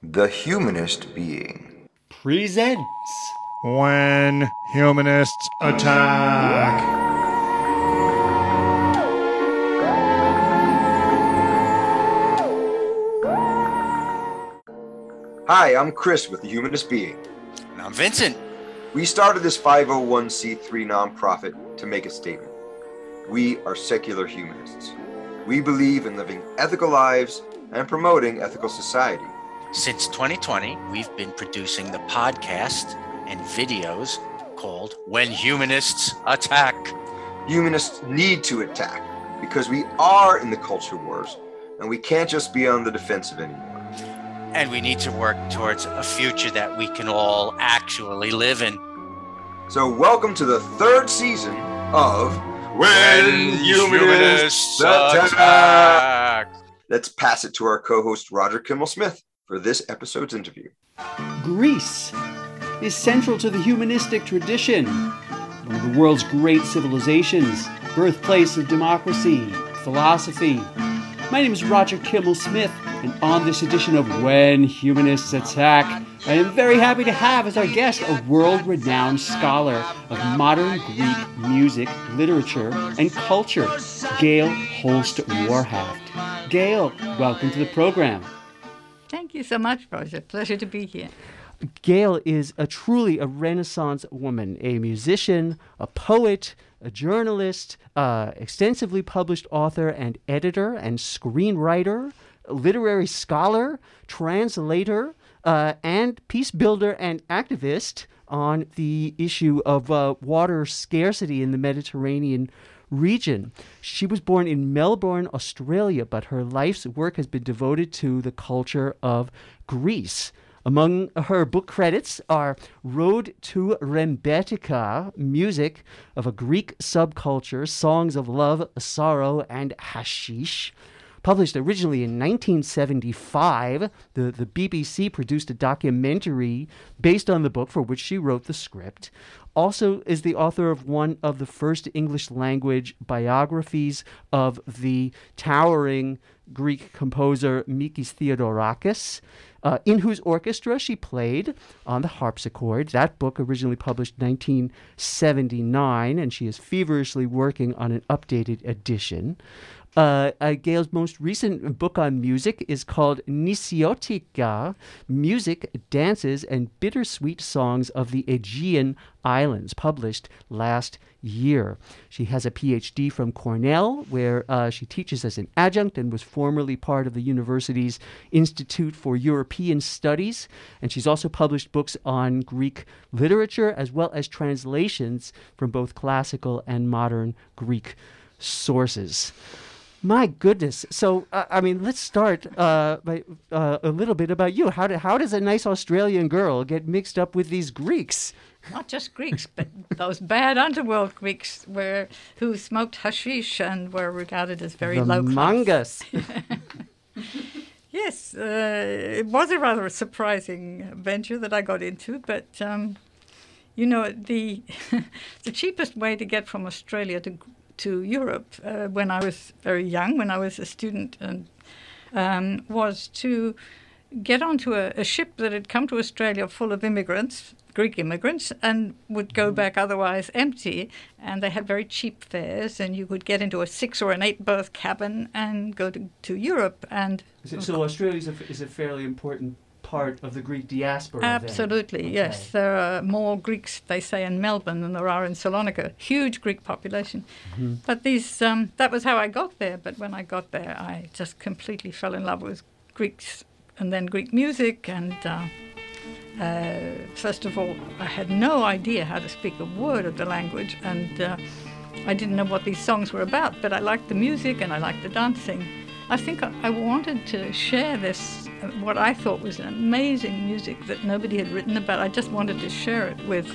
The Humanist Being presents When Humanists Attack. Hi, I'm Chris with The Humanist Being. And I'm Vincent. We started this 501c3 nonprofit to make a statement. We are secular humanists. We believe in living ethical lives and promoting ethical society. Since 2020, we've been producing the podcast and videos called When Humanists Attack. Humanists need to attack because we are in the culture wars and we can't just be on the defensive anymore. And we need to work towards a future that we can all actually live in. So, welcome to the third season of When Humanists Attack. Let's pass it to our co host, Roger Kimmel Smith, for this episode's interview. Greece is central to the humanistic tradition, one of the world's great civilizations, birthplace of democracy, philosophy. My name is Roger Kimmel Smith, and on this edition of When Humanists Attack, I am very happy to have as our guest a world renowned scholar of modern Greek music, literature, and culture, Gail Holst Warhaft. Gail, welcome to the program. Thank you so much, Roger. Pleasure to be here. Gail is a truly a Renaissance woman, a musician, a poet, a journalist, uh, extensively published author and editor and screenwriter, literary scholar, translator, uh, and peace builder and activist on the issue of uh, water scarcity in the Mediterranean region. She was born in Melbourne, Australia, but her life's work has been devoted to the culture of Greece. Among her book credits are Road to Rembetika, music of a Greek subculture, songs of love, sorrow, and hashish. Published originally in 1975, the, the BBC produced a documentary based on the book for which she wrote the script. Also, is the author of one of the first English language biographies of the towering Greek composer Mikis Theodorakis, uh, in whose orchestra she played on the harpsichord. That book originally published 1979, and she is feverishly working on an updated edition. Uh, uh, Gail's most recent book on music is called Nisiotika Music, Dances, and Bittersweet Songs of the Aegean Islands, published last year. She has a PhD from Cornell, where uh, she teaches as an adjunct and was formerly part of the university's Institute for European Studies. And she's also published books on Greek literature as well as translations from both classical and modern Greek sources. My goodness. So, uh, I mean, let's start uh, by uh, a little bit about you. How, do, how does a nice Australian girl get mixed up with these Greeks? Not just Greeks, but those bad underworld Greeks were, who smoked hashish and were regarded as very the low class. yes, uh, it was a rather surprising venture that I got into, but um, you know, the, the cheapest way to get from Australia to to Europe uh, when I was very young, when I was a student, and um, was to get onto a, a, ship that had come to Australia full of immigrants, Greek immigrants, and would go back otherwise empty. And they had very cheap fares, and you could get into a six or an eight berth cabin and go to, to Europe. And so Australia is a, is a fairly important part of the Greek diaspora. Absolutely, okay. yes. There are more Greeks, they say, in Melbourne than there are in Salonika. Huge Greek population. Mm-hmm. But these, um, that was how I got there. But when I got there, I just completely fell in love with Greeks and then Greek music. And uh, uh, first of all, I had no idea how to speak a word of the language. And uh, I didn't know what these songs were about, but I liked the music and I liked the dancing. I think I wanted to share this, what I thought was an amazing music that nobody had written about. I just wanted to share it with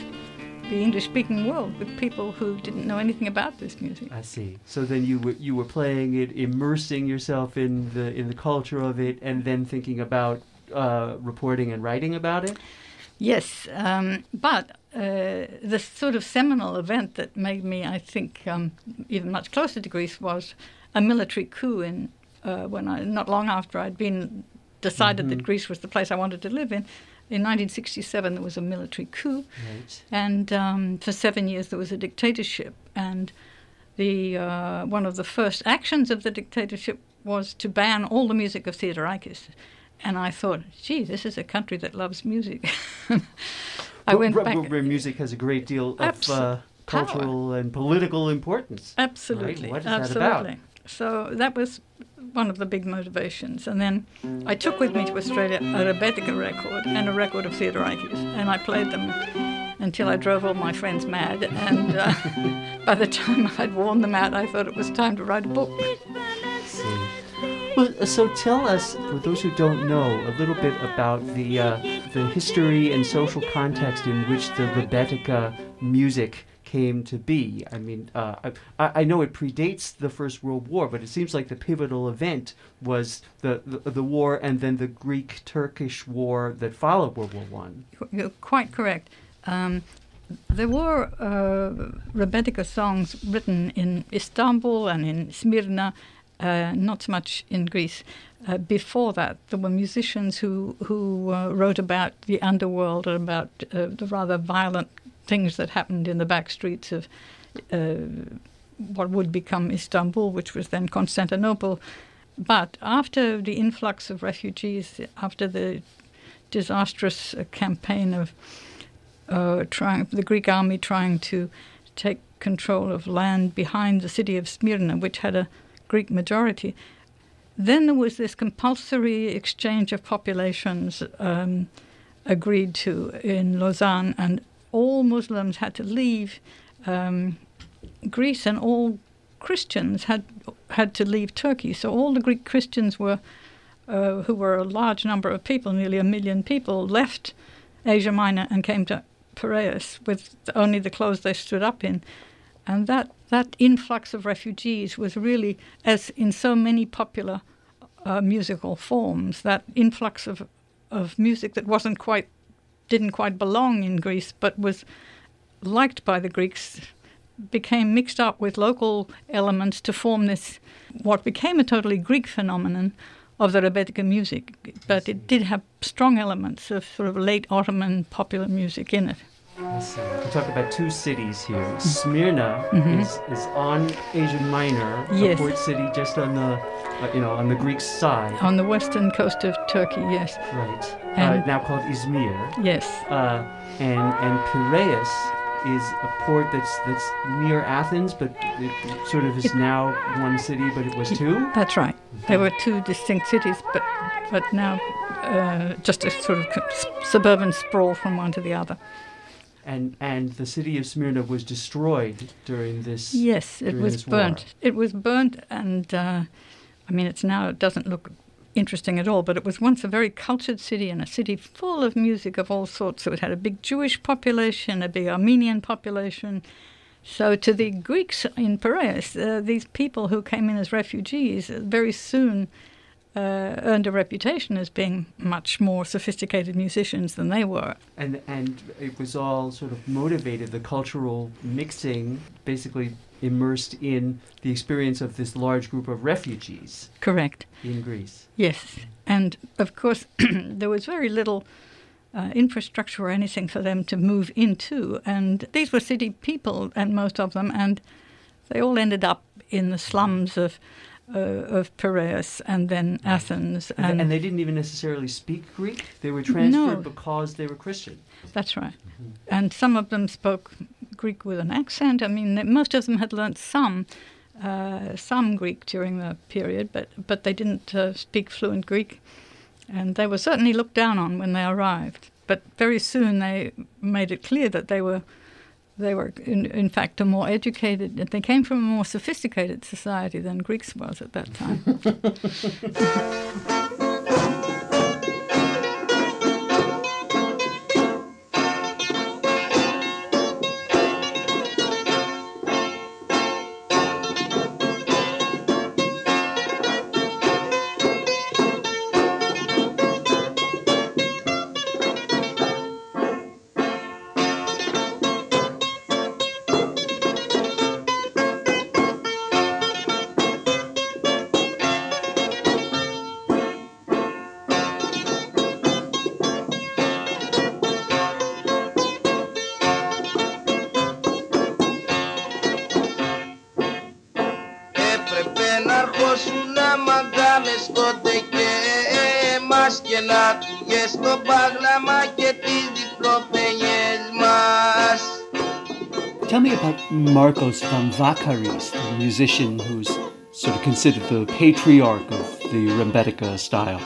the English speaking world, with people who didn't know anything about this music. I see. So then you were, you were playing it, immersing yourself in the, in the culture of it, and then thinking about uh, reporting and writing about it? Yes, um, but uh, the sort of seminal event that made me, I think, um, even much closer to Greece was a military coup in uh, when I not long after I'd been decided that Greece was the place I wanted to live in. In 1967, there was a military coup, Right. and um, for seven years there was a dictatorship. And the uh, one of the first actions of the dictatorship was to ban all the music of Theodorakis. And I thought, gee, this is a country that loves music. I went where- back. where music has a great deal of uh, power. cultural and political importance. Absolutely. What is that absolutely. about? So that was one of the big motivations. And then I took with me to Australia a Rebetika record and a record of theatre Theodorakis, and I played them until I drove all my friends mad. And uh, by the time I'd worn them out, I thought it was time to write a book. Well, so tell us, for those who don't know, a little bit about the uh, the history and social context in which the Rebetika music came to be. I mean, uh, I, I know it predates the First World War, but it seems like the pivotal event was the, the, the war and then the Greek-Turkish war that followed World War One. You're quite correct. Um, there were uh, songs written in Istanbul and in Smyrna, uh, not so much in Greece. Uh, before that, there were musicians who who uh, wrote about the underworld and about uh, the rather violent things that happened in the back streets of uh, what would become Istanbul, which was then Constantinople. But after the influx of refugees, after the disastrous uh, campaign of uh, trying the Greek army trying to take control of land behind the city of Smyrna, which had a Greek majority. Then there was this compulsory exchange of populations um, agreed to in Lausanne, and all Muslims had to leave um, Greece, and all Christians had had to leave Turkey. So all the Greek Christians were, uh, who were a large number of people, nearly a million people, left Asia Minor and came to Piraeus with only the clothes they stood up in. And that, that influx of refugees was really, as in so many popular uh, musical forms, that influx of, of music that wasn't quite, didn't quite belong in Greece, but was liked by the Greeks, became mixed up with local elements to form this, what became a totally Greek phenomenon of the Rebetika music. But it did have strong elements of sort of late Ottoman popular music in it. We talk about two cities here. Smyrna Mhm. is, is on Asia Minor, Yes. a port city just on the, uh, you know, on the Greek side, On the western coast of Turkey, yes. right? And- uh, now called Izmir. Yes, Uh, and and Piraeus is a port that's that's near Athens, but it sort of is now one city, but it was two. that's right. There were two distinct cities, but but now uh, just a sort of suburban sprawl from one to the other. And and the city of Smyrna was destroyed during this. Yes, it was this war. burnt. It was burnt, and uh, I mean, it's now it doesn't look interesting at all. But it was once a very cultured city and a city full of music of all sorts. So it had a big Jewish population, a big Armenian population. So to the Greeks in Piraeus, uh, these people who came in as refugees uh, very soon uh, earned a reputation as being much more sophisticated musicians than they were. And and it was all sort of motivated. The cultural mixing basically immersed in the experience of this large group of refugees Correct. in Greece. Yes, and of course, there was very little uh, infrastructure or anything for them to move into, and these were city people, and most of them, and they all ended up in the slums of uh, of Piraeus and then Athens, And, and, they didn't even necessarily speak Greek. They were transferred No. because they were Christian. that's right. And some of them spoke Greek with an accent. I mean, they- most of them had learnt some. Uh, some Greek during the period, but but they didn't uh, speak fluent Greek, and they were certainly looked down on when they arrived. But very soon they made it clear that they were they were in, in fact a more educated. They came from a more sophisticated society than Greeks was at that time. Marcos Vamvakaris, the musician who's sort of considered the patriarch of the Rembetika style.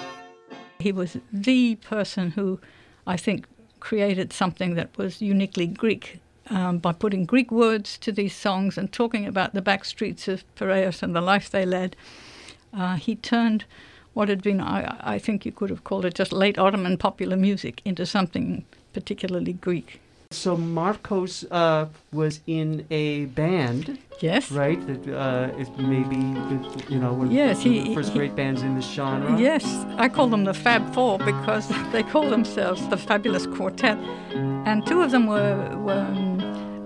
He was the person who, I think, created something that was uniquely Greek um, by putting Greek words to these songs and talking about the back streets of Piraeus and the life they led. Uh, he turned what had been, I, I think you could have called it just late Ottoman popular music, into something particularly Greek. So Marcos uh, was in a band. Yes. Right. That uh, is maybe you know one yes, he, the first he, great bands in this genre. Yes, I call them the Fab Four because they call themselves the Fabulous Quartet, and two of them were were. Um,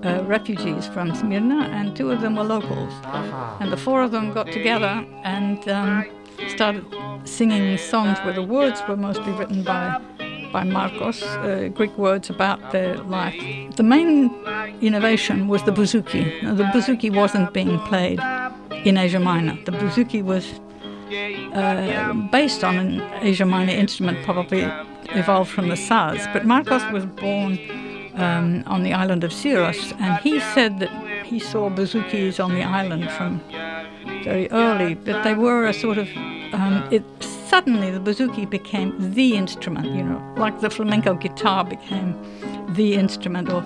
uh, refugees from Smyrna, and two of them were locals. Uh-huh. And the four of them got together and um, started singing songs where the words were mostly written by by Marcos, uh, Greek words about their life. The main innovation was the bouzouki. Now, the bouzouki wasn't being played in Asia Minor. The bouzouki was uh, based on an Asia Minor instrument, probably evolved from the saz. But Marcos was born um, on the island of Syros, and he said that he saw bouzoukis on the island from very early, but they were a sort of um, it. Suddenly, the bouzouki became the instrument, you know, like the flamenco guitar became the instrument, or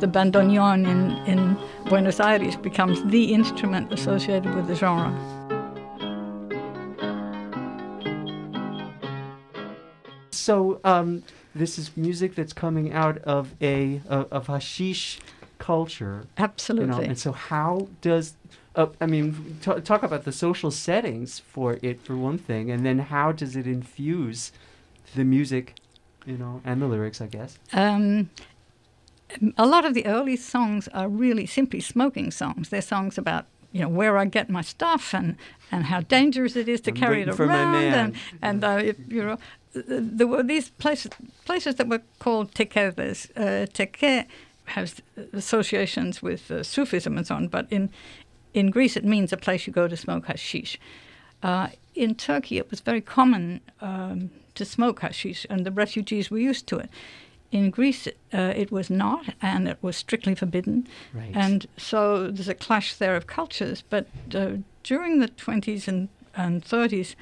the bandoneon in, in Buenos Aires becomes the instrument associated with the genre. So, um, this is music that's coming out of a of, of hashish culture. Absolutely. You know? And so, how does uh, I mean, t- talk about the social settings for it for one thing, and then how does it infuse the music, you know, and the lyrics, I guess. Um, a lot of the early songs are really simply smoking songs. They're songs about you know where I get my stuff and and how dangerous it is to I'm carry it around and and uh, you know there were these places places that were called tekedes. Uh, teke has associations with uh, Sufism and so on, but in in Greece it means a place you go to smoke hashish. Uh, in Turkey, it was very common um, to smoke hashish, and the refugees were used to it. In Greece, uh, it was not, and it was strictly forbidden. Right. And so there's a clash there of cultures. But uh, during the 20s and, and 30s,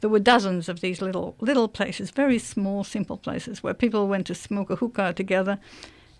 there were dozens of these little little places, very small, simple places where people went to smoke a hookah together,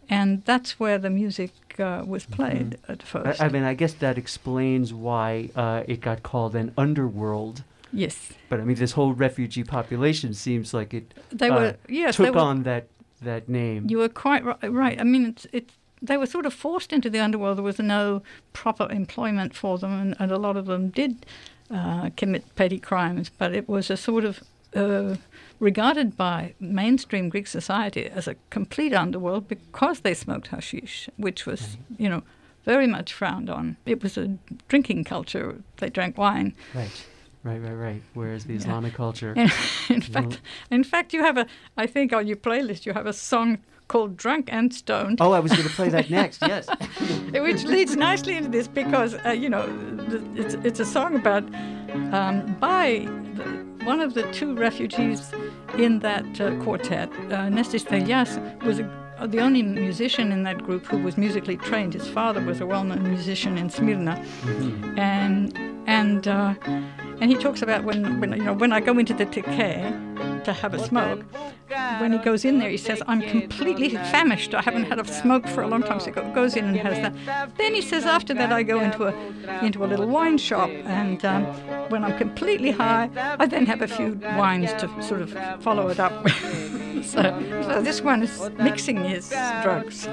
and that's where the music uh, was played mm-hmm. at first. I, I, mean, I guess that explains why uh, it got called an underworld. Yes. But I mean, this whole refugee population seems like it. They uh, were yes, took were, on that that name. You were quite right. I mean, it's it's they were sort of forced into the underworld. There was no proper employment for them, and, and a lot of them did uh, commit petty crimes, but it was a sort of uh, regarded by mainstream Greek society as a complete underworld because they smoked hashish, which was, you know, very much frowned on. It was a drinking culture. They drank wine. Right. Right, right, right. Whereas the Islamic yeah. culture. In, in fact, in fact, you have a. I think on your playlist you have a song called Drunk and Stoned. Oh, I was going to play that next, yes. Which leads nicely into this because, uh, you know, it's, it's a song about, um, by the, one of the two refugees in that uh, quartet, uh, Nestis Delias, was a, uh, the only musician in that group who was musically trained. His father was a well-known musician in Smyrna, mm-hmm. and and uh, and he talks about when, when you know when I go into the teke to have a smoke. When he goes in there, he says, "I'm completely famished. I haven't had a smoke for a long time." So he goes in and has that. Then he says, after that, I go into a into a little wine shop, and um, when I'm completely high, I then have a few wines to sort of follow it up. so, so this one is mixing his drugs.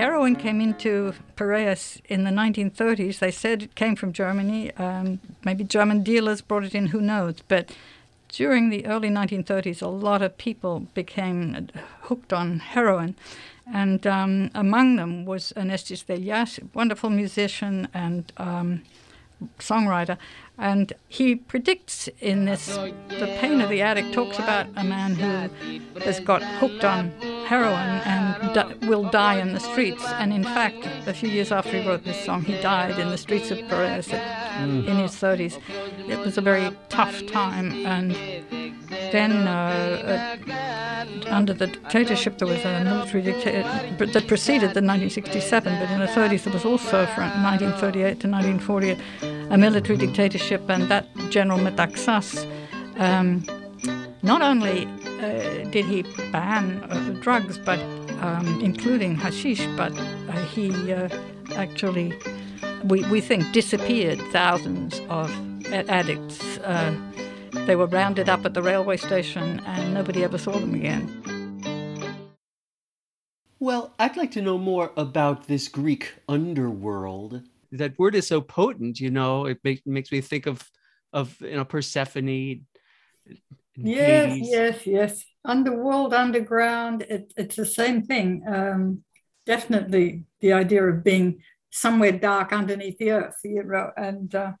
Heroin came into Piraeus in the 1930s. They said it came from Germany. Um, maybe German dealers brought it in, who knows? But during the early 1930s, a lot of people became hooked on heroin. And um, among them was Anestis Delias, wonderful musician and um, songwriter, and he predicts in this The Pain of the Addict talks about a man who has got hooked on heroin and di- will die in the streets. And in fact, a few years after he wrote this song, he died in the streets of Paris at, in his 30s. It was a very tough time, and then uh, uh, under the dictatorship there was a military dictatorship that preceded the 1967, but in the 30s there was also from 1938 to 1940 a military dictatorship, and that General Metaxas um, not only uh, did he ban uh, drugs, but um, including hashish, but uh, he uh, actually, we, we think, disappeared thousands of addicts. Uh, they were rounded up at the railway station, and nobody ever saw them again. Well, I'd like to know more about this Greek underworld. That word is so potent, you know. It makes makes me think of of you know Persephone. Yes, yes, yes. Underworld, underground. It, it's the same thing. Um, definitely, the idea of being somewhere dark underneath the earth, you know. And uh,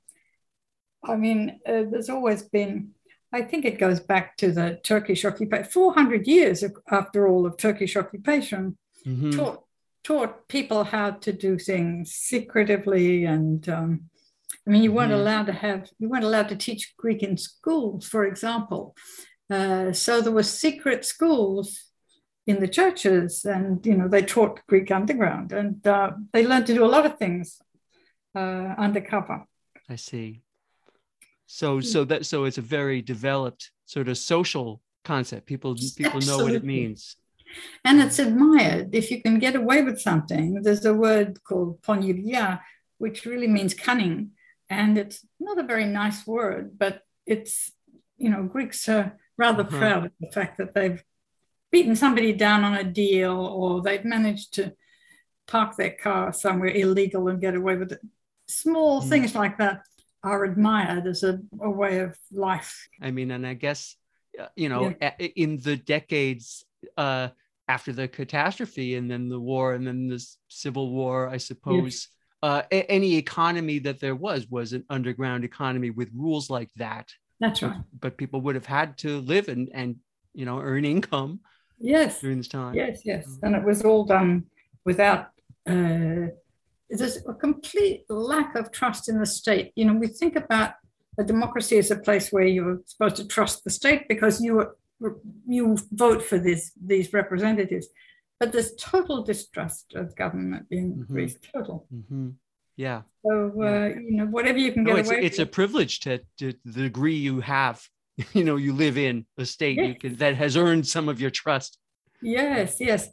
I mean, uh, there's always been. I think it goes back to the Turkish occupation. 400 years after all of Turkish occupation, mm-hmm. taught taught people how to do things secretively and um, I mean, you weren't mm-hmm. allowed to have, you weren't allowed to teach Greek in schools, for example. Uh, so there were secret schools in the churches, and you know they taught Greek underground, and uh, they learned to do a lot of things uh, undercover. I see. So, hmm. so that so it's a very developed sort of social concept. People people Absolutely. know what it means, and it's admired. If you can get away with something, there's a word called poniria, which really means cunning and it's not a very nice word, but it's, you know, Greeks are rather uh-huh. proud of the fact that they've beaten somebody down on a deal or they've managed to park their car somewhere illegal and get away with it. Small mm. things like that are admired as a, a, way of life. I mean, and I guess, uh, you know, yeah. in the decades uh, after the catastrophe and then the war and then the civil war, I suppose. Uh, a- any economy that there was was an underground economy with rules like that. That's right. But, but people would have had to live and and you know earn income. Yes. During this time. Yes, yes, mm. and it was all done without. Uh, there's a complete lack of trust in the state. You know, we think about a democracy as a place where you're supposed to trust the state because you you vote for these these representatives but there's total distrust of government being mm-hmm. Greece, total. Mm-hmm. Yeah. So uh, yeah. you know, whatever you can no, get it's, away. It's with. a privilege to, to the degree you have. You know, you live in a state yes. can, that has earned some of your trust. Yes, yes.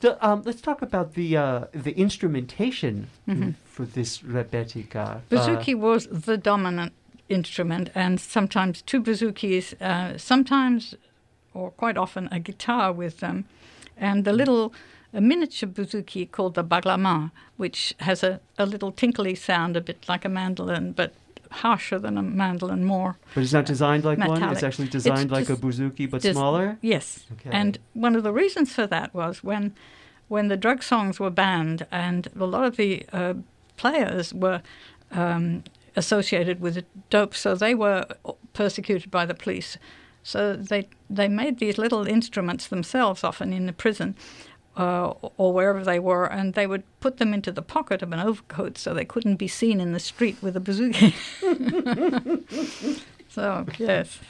The, um, let's talk about the uh, the instrumentation mm-hmm. for this rebetika. Bouzouki uh, was the dominant instrument, and sometimes two bouzoukis, uh, sometimes or quite often a guitar with them and the little a miniature bouzouki called the baglama, which has a, a little tinkly sound, a bit like a mandolin, but harsher than a mandolin, more. But it's not designed like metallic. one. It's actually designed it's like a bouzouki, but smaller. Yes. Okay. And one of the reasons for that was when, when the drug songs were banned, and a lot of the uh, players were um, associated with the dope, so they were persecuted by the police. So they they made these little instruments themselves, often in the prison. Uh, or wherever they were, and they would put them into the pocket of an overcoat so they couldn't be seen in the street with a bazooka. so yes,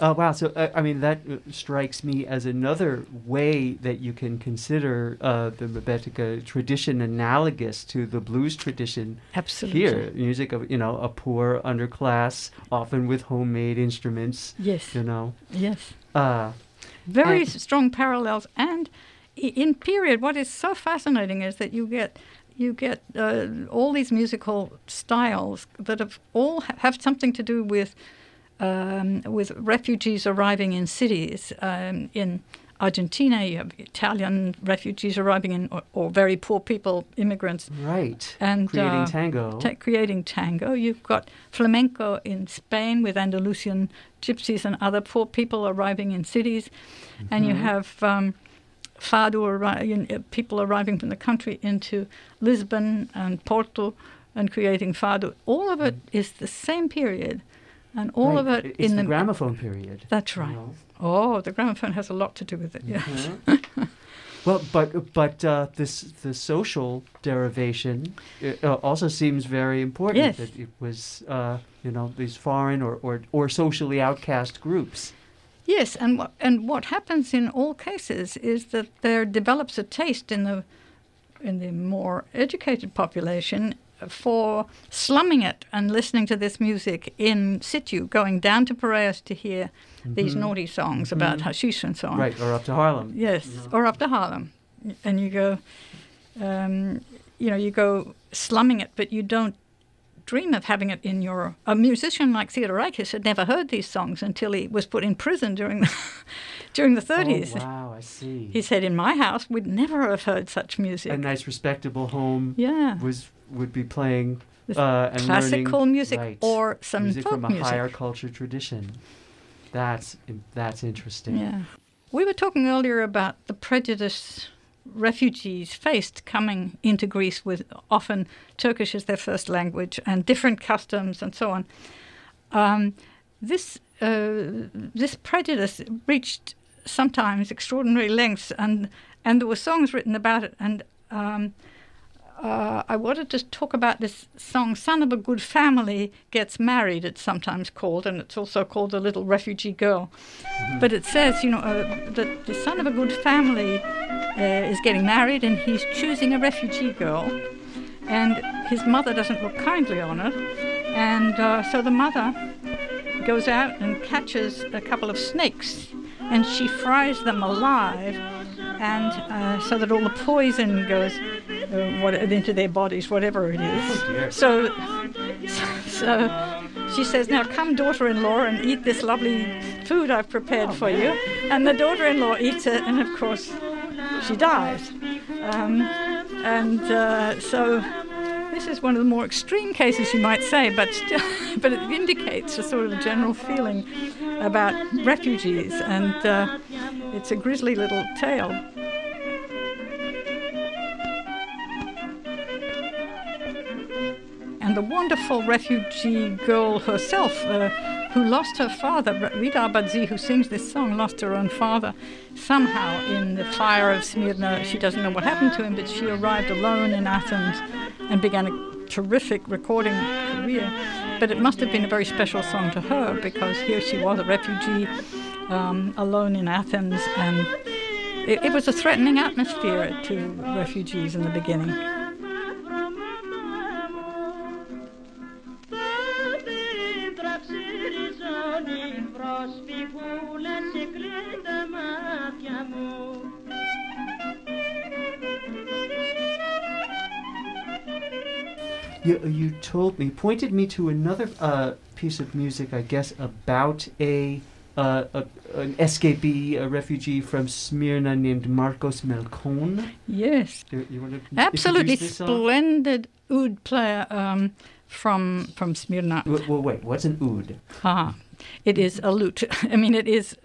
uh, wow. So, uh, I mean, that uh, strikes me as another way that you can consider uh, the Rebetika tradition analogous to the blues tradition. Absolutely. Here, music of, you know, a poor underclass, often with homemade instruments. Yes. You know? Yes. Uh, Very strong parallels. And in period, what is so fascinating is that you get you get uh, all these musical styles that have all have something to do with um, with refugees arriving in cities. Um, in Argentina, you have Italian refugees arriving in, or, or very poor people, immigrants. Right. And creating uh, tango. creating tango. You've got flamenco in Spain with Andalusian gypsies and other poor people arriving in cities, mm-hmm. and you mm-hmm. have. Um, fado, arri- uh, people arriving from the country into Lisbon and Porto and creating fado. All of it is the same period, and all Right, of it it's in the gramophone period. That's right. Oh, the gramophone has a lot to do with it. Yeah. Mhm. well, but but uh, this the social derivation uh, also seems very important. Yes. That it was uh, you know these foreign or, or or socially outcast groups. Yes, and what and what happens in all cases is that there develops a taste in the in the more educated population for slumming it and listening to this music in situ, going down to Piraeus to hear these naughty songs about hashish and so on. Mm-hmm. Right, or up to Harlem. Yes, or up to Harlem, and you go, um, you know, you go slumming it, but you don't dream of having it in your. A musician like Theodorakis had never heard these songs until he was put in prison during the during the 30s. Oh, wow, I see. He said, "In my house, we'd never have heard such music." a nice, respectable home yeah, was would be playing uh, and classical learning- music right, or some music folk from a music. higher culture tradition. That's that's interesting. Yeah. We were talking earlier about the prejudice refugees faced coming into Greece with often Turkish as their first language and different customs and so on. Um, this uh, this prejudice reached sometimes extraordinary lengths, and and there were songs written about it. And um, uh, I wanted to talk about this song, "Son of a Good Family Gets Married." It's sometimes called, and it's also called "The Little Refugee Girl." But it says, you know, uh, that the son of a good family uh, is getting married, and he's choosing a refugee girl, and his mother doesn't look kindly on it, and uh, so the mother goes out and catches a couple of snakes, and she fries them alive, and uh, so that all the poison goes uh, what, into their bodies, whatever it is. dear. So, so she says, "Now come, daughter-in-law, and eat this lovely food I've prepared for you." And the daughter-in-law eats it, and of course, she dies. Um, and uh, so. This is one of the more extreme cases, you might say, but still, but it indicates a sort of general feeling about refugees, and uh, it's a grisly little tale. And the wonderful refugee girl herself, uh, who lost her father, Rita Abadzi, who sings this song, lost her own father somehow in the fire of Smyrna. She doesn't know what happened to him, but she arrived alone in Athens and began a terrific recording career. But it must have been a very special song to her because here she was, a refugee, um, alone in Athens, and it, it was a threatening atmosphere to refugees in the beginning. You, you told me, pointed me to another uh, piece of music, I guess, about a, uh, a an escapee, a refugee from Smyrna named Marcos Melkon. Yes, You, you want to absolutely song? splendid oud player um, from from Smyrna. Well, well, wait, what's an oud? Ah, it is a lute. I mean, it is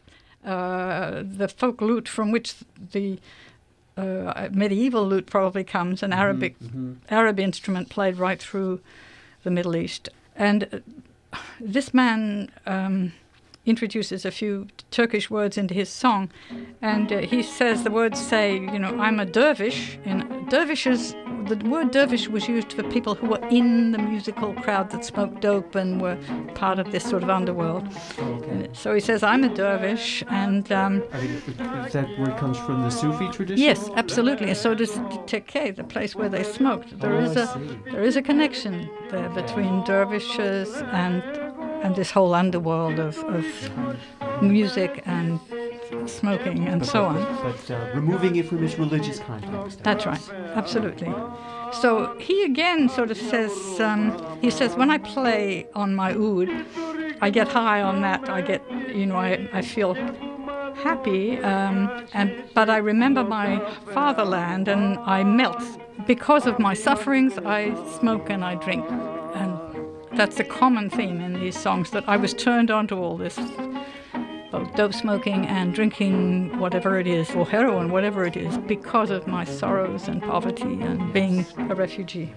uh, the folk lute from which the uh, medieval lute probably comes, an Arabic Mhm. Arab instrument played right through the Middle East. And uh, this man um, introduces a few Turkish words into his song, and uh, he says the words say, you know, I'm a dervish. And dervishes, the word dervish was used for people who were in the musical crowd that smoked dope and were part of this sort of underworld. Okay. So he says, I'm a dervish, and um, I mean, that word comes from the Sufi tradition? Yes, absolutely. And so does the Teke, the place where they smoked. There Oh, is a there is a connection there between dervishes and and this whole underworld of, of music and smoking and so on. But uh, removing it from its religious context. That's right, absolutely. So he again sort of says, um, he says, when I play on my oud, I get high on that. I get, you know, I, I feel happy, um, and but I remember my fatherland and I melt because of my sufferings. I smoke and I drink, and that's a common theme in these songs. That I was turned on to all this both dope smoking and drinking whatever it is, or heroin, whatever it is, because of my sorrows and poverty and being a refugee.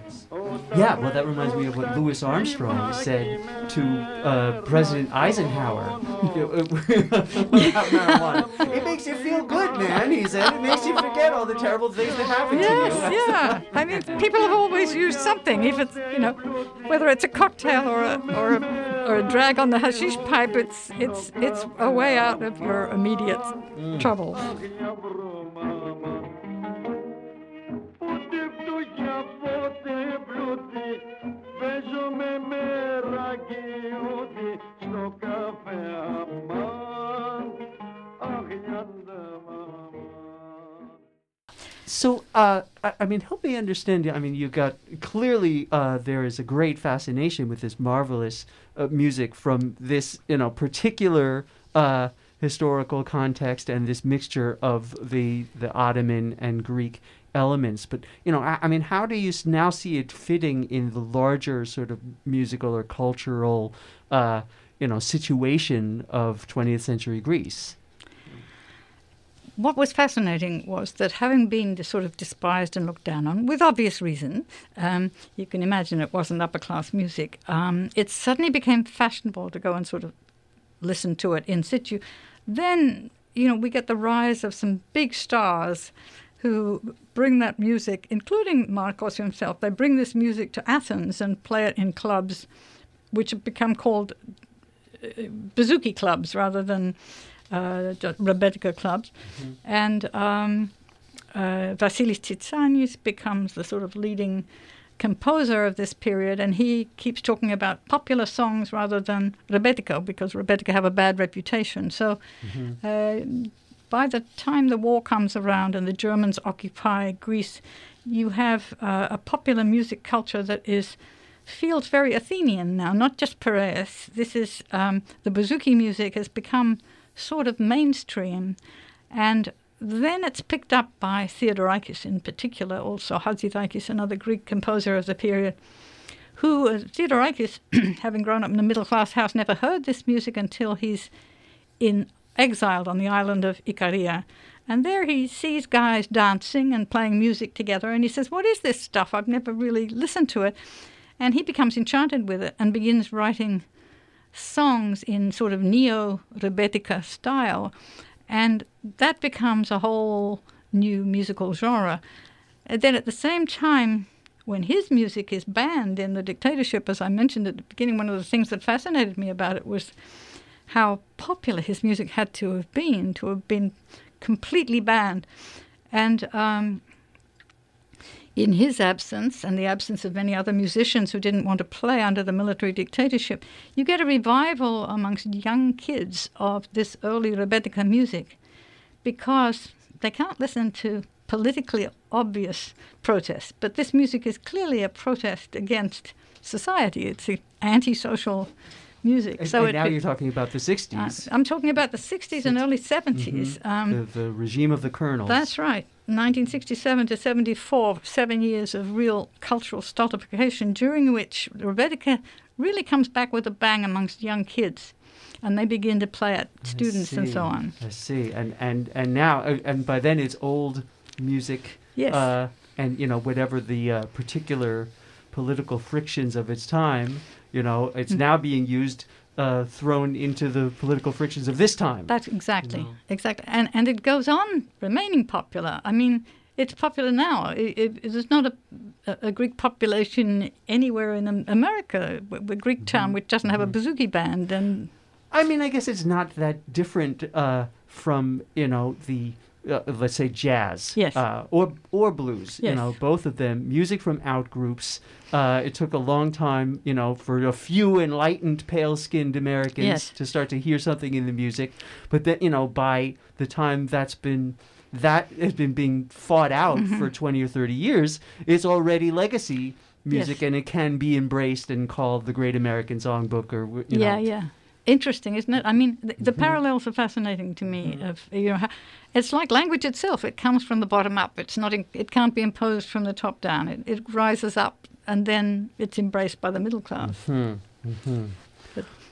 Yeah, well, that reminds me of what Louis Armstrong said to uh, President Eisenhower about marijuana. It makes you feel good, man, he said. It makes you forget all the terrible things that happened Yes, to you. Yes, yeah. I mean, people have always used something, if it's, you know, whether it's a cocktail or a, or a, or a drag on the hashish pipe, it's, it's, it's a way way out of your immediate mm. troubles. So, uh, I mean, help me understand. I mean, you got clearly uh, there is a great fascination with this marvelous uh, music from this, you know, particular uh, historical context and this mixture of the the Ottoman and Greek elements. But you know, I, I mean, how do you now see it fitting in the larger sort of musical or cultural, uh, you know, situation of 20th century Greece? what was fascinating was that having been sort of despised and looked down on, with obvious reason, um, you can imagine it wasn't upper class music, um, it suddenly became fashionable to go and sort of listen to it in situ. Then, you know, we get the rise of some big stars who bring that music, including Marcos himself, they bring this music to Athens and play it in clubs, which have become called uh, bouzouki clubs rather than uh, clubs. And um, uh, Vasilis Tsitsanis becomes the sort of leading composer of this period, and he keeps talking about popular songs rather than Rebetiko because Rebetiko have a bad reputation. So uh, by the time the war comes around and the Germans occupy Greece, you have uh, a popular music culture that is feels very Athenian now, not just Piraeus. This is um, the bouzouki music has become sort of mainstream, and then it's picked up by Theodorakis in particular, also Hatzidakis, another Greek composer of the period, who, uh, Theodorakis, having grown up in a middle class house, never heard this music until he's in exiled on the island of Ikaria. And there he sees guys dancing and playing music together, and he says, What is this stuff? I've never really listened to it. And he becomes enchanted with it and begins writing songs in sort of neo Rebetika style. And that becomes a whole new musical genre. And then at the same time, when his music is banned in the dictatorship, as I mentioned at the beginning, one of the things that fascinated me about it was how popular his music had to have been, to have been completely banned. And um, in his absence and the absence of many other musicians who didn't want to play under the military dictatorship, you get a revival amongst young kids of this early Rebetika music because they can't listen to politically obvious protests. But this music is clearly a protest against society. It's an antisocial music. And, so and it, now you're talking about the uh, 60s, I'm talking about the 60s and early 70s. Um, the, the regime of the colonels. that's right. 1967 to 74, seven years of real cultural stultification, during which Rebetika really comes back with a bang amongst young kids. And they begin to play at students and so on. I see, and and and now, uh, and by then it's old music. Yes. Uh, and you know whatever the uh, particular political frictions of its time, you know, it's Mm. now being used, uh, thrown into the political frictions of this time. That's exactly, exactly. And, and it goes on remaining popular. I mean, it's popular now. It, it, there's not a, a, a Greek population anywhere in America, a, a Greek town which doesn't have a bouzouki band. And I mean, I guess it's not that different uh, from you know the uh, let's say jazz, Yes. uh, or or blues. You know, both of them music from out groups. Uh, it took a long time, you know, for a few enlightened, pale-skinned Americans Yes. to start to hear something in the music. But then, you know, by the time that's been that has been being fought out Mm-hmm. for 20 or 30 years, it's already legacy music Yes. and it can be embraced and called the Great American Songbook or you yeah, yeah. Interesting, isn't it? I mean, the, the parallels are fascinating to me. Of you know, how, it's like language itself. It comes from the bottom up. It's not. In, it can't be imposed from the top down. It, it rises up, and then it's embraced by the middle class.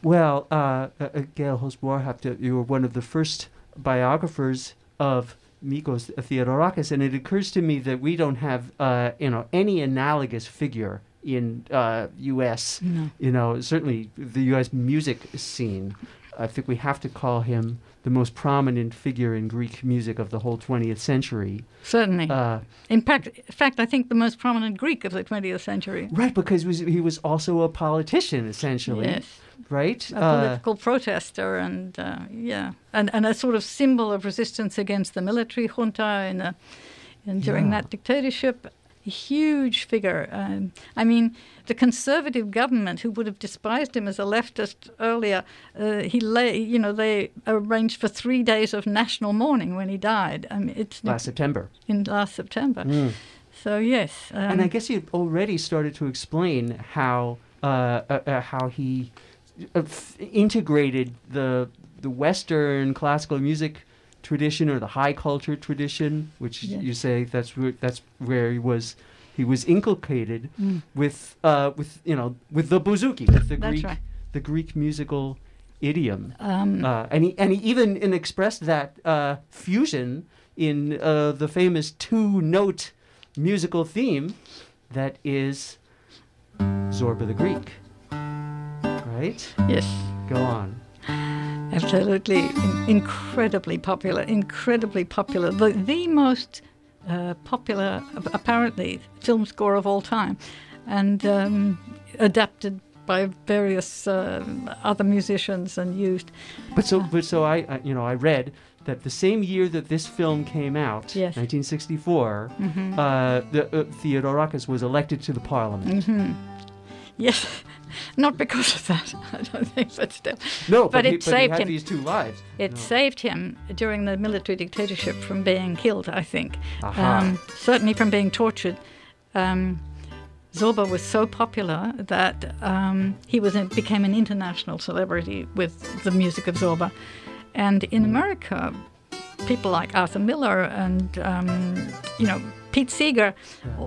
Well, uh, uh, uh, Gail Holst Warhaft, you were one of the first biographers of Mikis Theodorakis, and it occurs to me that we don't have, uh, you know, any analogous figure in uh, U.S. No. You know, certainly the U.S. music scene. I think we have to call him the most prominent figure in Greek music of the whole 20th century. Certainly. Uh, in fact, in fact, I think the most prominent Greek of the 20th century. right, because he was, he was also a politician, essentially. Yes. Right? a Uh, political protester and uh, yeah, and and a sort of symbol of resistance against the military junta in, a, in during Yeah. that dictatorship. A huge figure. Um, I mean, the conservative government, who would have despised him as a leftist earlier, uh, he lay. You know, they arranged for three days of national mourning when he died. I mean, it's last September. in last September. Mm. So yes, um, and I guess you already started to explain how uh, uh, uh, how he uh, f- integrated the the Western classical music tradition or the high culture tradition, which Yeah. you say that's where that's where he was he was inculcated Mm. with uh, with you know with the bouzouki with the That's Greek right. the Greek musical idiom. um, Uh, and he and he even and expressed that uh, fusion in uh, the famous two-note musical theme that is Zorba the Greek. Right? yes. Go on. Absolutely in- incredibly popular, incredibly popular. The, the most uh, popular, apparently, film score of all time, and um, adapted by various uh, other musicians and used. But so, but so I, I, you know, I read that the same year that this film came out, Yes. 1964, Mm-hmm. uh, the, uh, Theodorakis was elected to the parliament. hmm Yes, not because of that, I don't think, but still. No, but, But he, it but saved him. these two lives. It No. saved him during the military dictatorship from being killed, I think. Um, certainly from being tortured. Um, Zorba was so popular that um, he was became an international celebrity with the music of Zorba. And in America, people like Arthur Miller and, um, you know, Pete Seeger,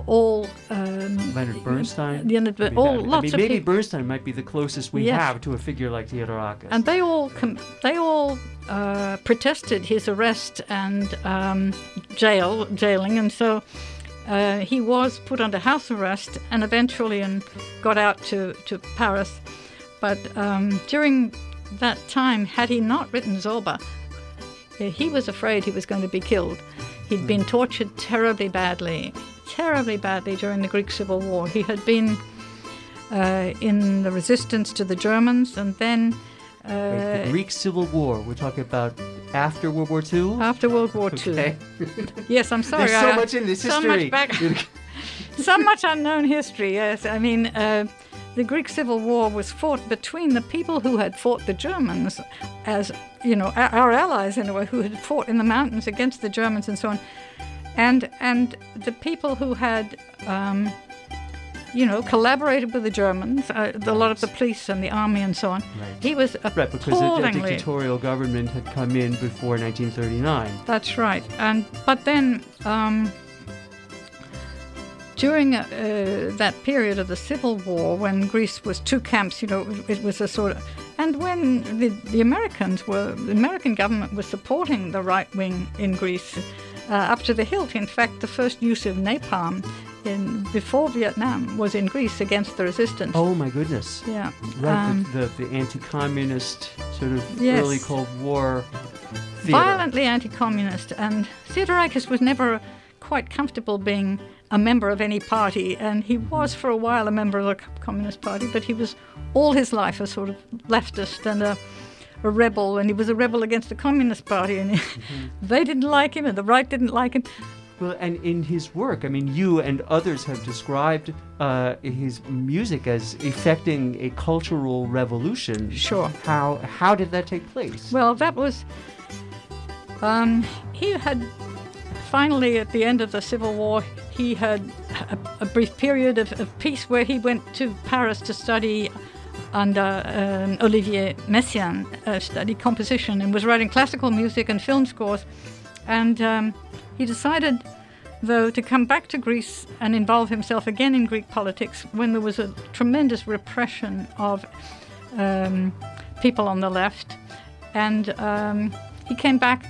all. Um, Leonard Bernstein. Leonard Ber- I mean, all I mean, of maybe people. Bernstein might be the closest we Yes. have to a figure like Theodorakis. And they all com- they all uh, protested his arrest and um, jail jailing, and so uh, he was put under house arrest and eventually and got out to to Paris. But um, during that time, had he not written Zorba, he was afraid he was going to be killed. He'd been tortured terribly badly, terribly badly during the Greek Civil War. He had been uh, in the resistance to the Germans, and then uh, the Greek Civil War. We're talking about after World War II. after World War II. Okay. Yes, I'm sorry. There's so I- much in this so history. much back- so much unknown history. Yes, I mean, uh, the Greek Civil War was fought between the people who had fought the Germans, as you know, our, allies in a way, who had fought in the mountains against the Germans and so on, and and the people who had. Um, you know, collaborated with the Germans, uh, a lot of the police and the army and so on. Right. He was Right, because the dictatorial government had come in before 1939. That's right. And but then um, during uh, that period of the civil war, when Greece was two camps, you know, it was a sort of, and when the, the Americans were, the American government was supporting the right wing in Greece uh, up to the hilt. In fact, the first use of napalm in before Vietnam was in Greece against the resistance. Oh my goodness! Yeah. Right, Um, the, the, the anti-communist sort of Yes. early Cold War theater. violently anti-communist, and Theodorakis was never quite comfortable being a member of any party, and he was for a while a member of the Communist Party, but he was all his life a sort of leftist and a, a rebel, and he was a rebel against the Communist Party, and they didn't like him, and the right didn't like him. Well, and in his work, I mean, you and others have described uh, his music as effecting a cultural revolution. Sure. How how did that take place? Well, that was. Um, he had finally, at the end of the Civil War, he had a, a brief period of, of peace where he went to Paris to study under um, Olivier Messiaen, uh, studied composition and was writing classical music and film scores. And um, he decided, though, to come back to Greece and involve himself again in Greek politics when there was a tremendous repression of um, people on the left, and um, he came back,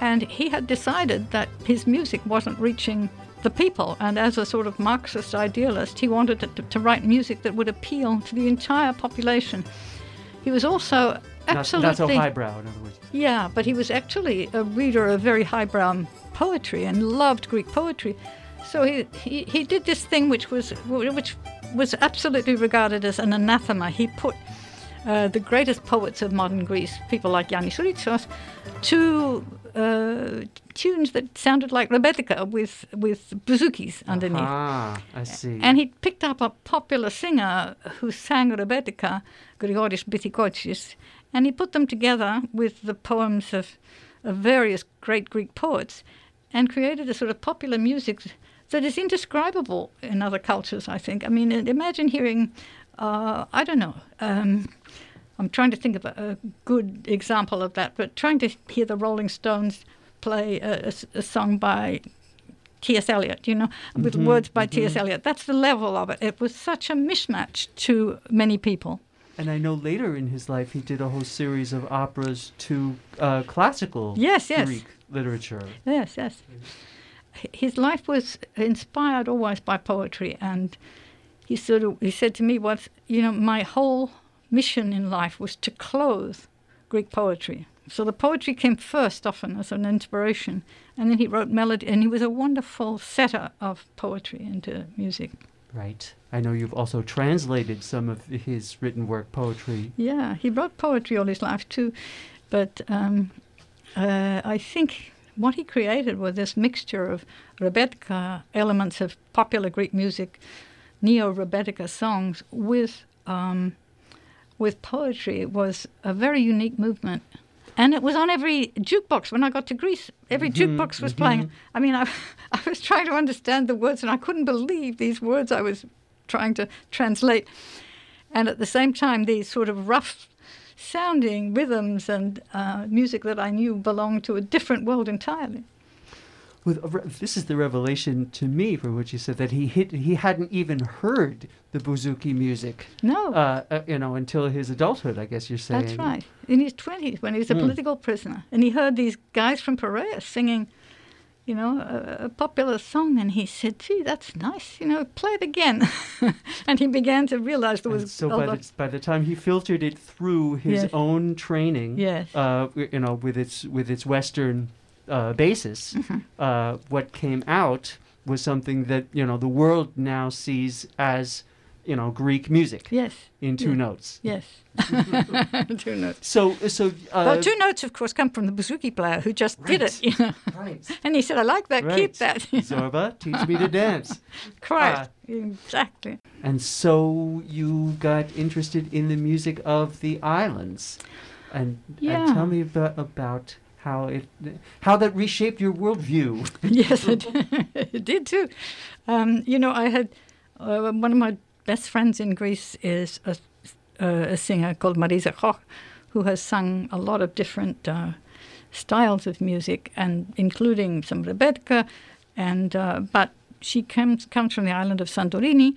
and he had decided that his music wasn't reaching the people, and as a sort of Marxist idealist, he wanted to, to write music that would appeal to the entire population. He was also Not, absolutely not so highbrow, in other words. yeah, but he was actually a reader of very highbrow poetry and loved Greek poetry. So he, he, he did this thing which was which was absolutely regarded as an anathema. He put uh, the greatest poets of modern Greece, people like Yannis Ritsos, to uh, tunes that sounded like Rebetika with with bouzoukis underneath. Ah, I see. And he picked up a popular singer who sang Rebetika, Grigoris Bithikotsis, and he put them together with the poems of, of various great Greek poets and created a sort of popular music that is indescribable in other cultures, I think. I mean, imagine hearing, uh, I don't know, um, I'm trying to think of a, a good example of that, but trying to hear the Rolling Stones play a song by T.S. Eliot, you know, with words by T.S. Eliot. That's the level of it. It was such a mismatch to many people. And I know later in his life he did a whole series of operas to uh, classical Yes, yes. Greek literature. Yes, yes. His life was inspired always by poetry, and he sort of he said to me once, you know, my whole mission in life was to clothe Greek poetry. So the poetry came first, often as an inspiration, and then he wrote melody, and he was a wonderful setter of poetry into music. Right. I know you've also translated some of his written work, poetry. Yeah, he wrote poetry all his life too, but um, uh, I think what he created was this mixture of Rebetika elements of popular Greek music, neo Rebetika songs with um, with poetry was a very unique movement. And it was on every jukebox when I got to Greece. Every jukebox was playing. I mean, I, I was trying to understand the words, and I couldn't believe these words I was trying to translate. And at the same time, these sort of rough sounding rhythms and uh, music that I knew belonged to a different world entirely. With this is the revelation to me from what you said that he hit, he hadn't even heard the bouzouki music, No, uh, uh, you know, until his adulthood. I guess you're saying. that's right. In his 20s, when he was a political prisoner, and he heard these guys from Piraeus singing, you know, a, a popular song, and he said, "Gee, that's nice. You know, play it again." and he began to realize there And was so by the, by the time he filtered it through his Yes. own training, Yes. uh, you know, with its with its Western uh, basis, Mm-hmm. uh, what came out was something that you know the world now sees as you know Greek music yes, in two Yeah. notes. yes. two notes. So so uh, well, two notes, of course, come from the bouzouki player who just did it. Right. You know? right. And he said, "I like that. right. Keep that." You know? Zorba, teach me to dance. Quite Ah. exactly. And so you got interested in the music of the islands, and, and tell me about, about how it how that reshaped your worldview. yes, it, it did too. Um, you know, I had uh, one of my best friends in Greece is a, uh, a singer called Marisa Koch, who has sung a lot of different uh, styles of music, and including some Rebetika, and uh, but she comes comes from the island of Santorini,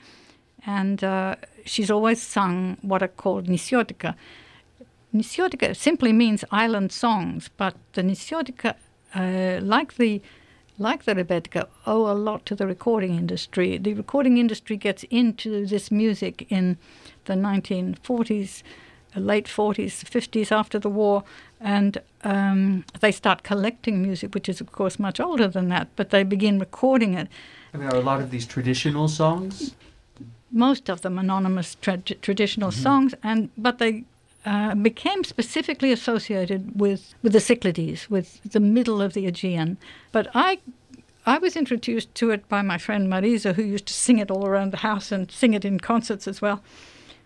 and uh, she's always sung what are called nisiotika. Nisiotika simply means island songs, but the Nisiotika, uh, like the like the Rebetika, owe a lot to the recording industry. The recording industry gets into this music in the 1940s, uh, late 40s, 50s after the war, and um, they start collecting music, which is, of course, much older than that, but they begin recording it. I mean, are a lot of these traditional songs? most of them anonymous tra- traditional songs, and but they uh, became specifically associated with with the Cyclades, with the middle of the Aegean. But I. I was introduced to it by my friend Marisa, who used to sing it all around the house and sing it in concerts as well.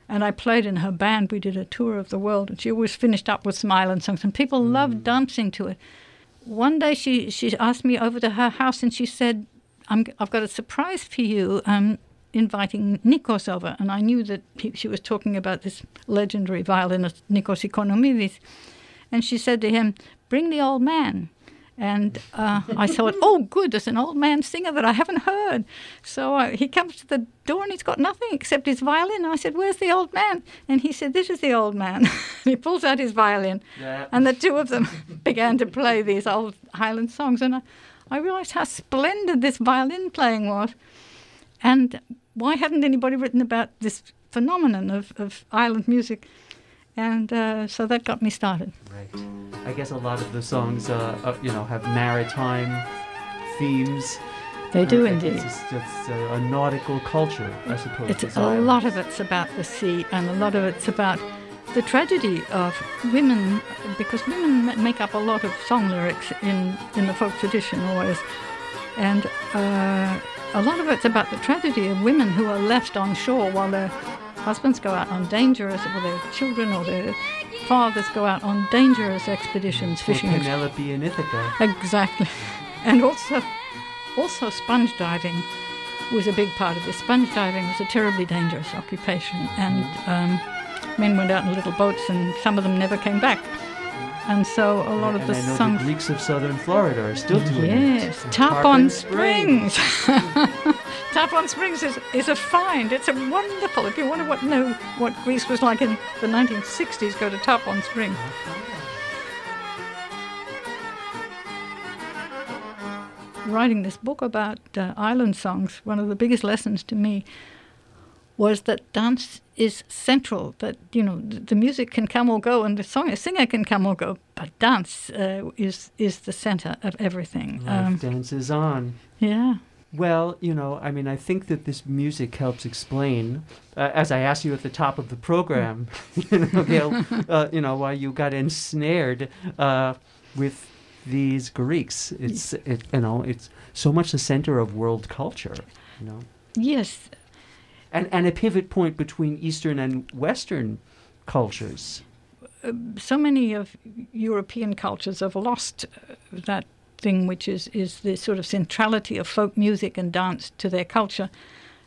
And I played in her band. We did a tour of the world, and she always finished up with some island songs, and people loved dancing to it. One day she, she asked me over to her house, and she said, I'm, I've got a surprise for you. I'm inviting Nikos over. And I knew that he, she was talking about this legendary violinist, Nikos Economidis. And she said to him, Bring the old man. And uh, I thought, oh, good, there's an old man singer that I haven't heard. So uh, he comes to the door and he's got nothing except his violin. I said, where's the old man? And he said, this is the old man. he pulls out his violin, Yeah. and the two of them began to play these old Highland songs. And I, I realized how splendid this violin playing was. And why hadn't anybody written about this phenomenon of, of island music? And uh, so that got me started. Right. I guess a lot of the songs, uh, uh, you know, have maritime themes. They do Uh, indeed. It's, just, it's a, nautical culture, I suppose. It's a lot of it's about the sea, and a lot of it's about the tragedy of women, because women make up a lot of song lyrics in, in the folk tradition always, and uh, a lot of it's about the tragedy of women who are left on shore while their husbands go out on dangerous, or their children or their fathers go out on dangerous expeditions, Or fishing. ex- Penelope and Ithaca. Exactly. And also, also sponge diving was a big part of this. Sponge diving was a terribly dangerous occupation, and um, men went out in little boats, and some of them never came back. And so a lot of and the I know songs. the Greeks of southern Florida are still doing it. Yes, Tarpon Springs. Tarpon Springs is, is a find. It's a wonderful. If you want to what, know what Greece was like in the 1960s, go to Tarpon Springs. Writing this book about uh, island songs, one of the biggest lessons to me was that dance is central. That you know the, the music can come or go, and the song, a singer can come or go, but dance uh, is is the center of everything. Life Um, dances on. yeah. Well, you know, I mean, I think that this music helps explain, uh, as I asked you at the top of the program, you know, Gail, uh, you know, why you got ensnared uh, with these Greeks. It's, it, you know, it's so much the center of world culture, you know, Yes, and and a pivot point between Eastern and Western cultures. so many of European cultures have lost uh, that thing, which is, is the sort of centrality of folk music and dance to their culture.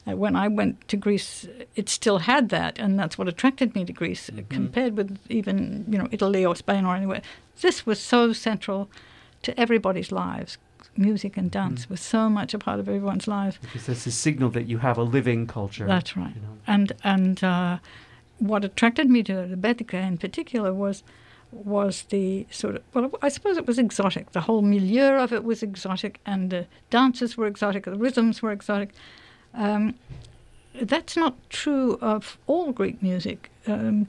Uh, when I went to Greece, it still had that, and that's what attracted me to Greece, uh, compared with even you know Italy or Spain or anywhere. This was so central to everybody's lives. Music and dance was so much a part of everyone's lives. Because that's a signal that you have a living culture. That's right. you know. And and uh, what attracted me to Rebetika in particular was was the sort of well, I suppose it was exotic. The whole milieu of it was exotic, and the dances were exotic, the rhythms were exotic. Um, that's not true of all Greek music. Um,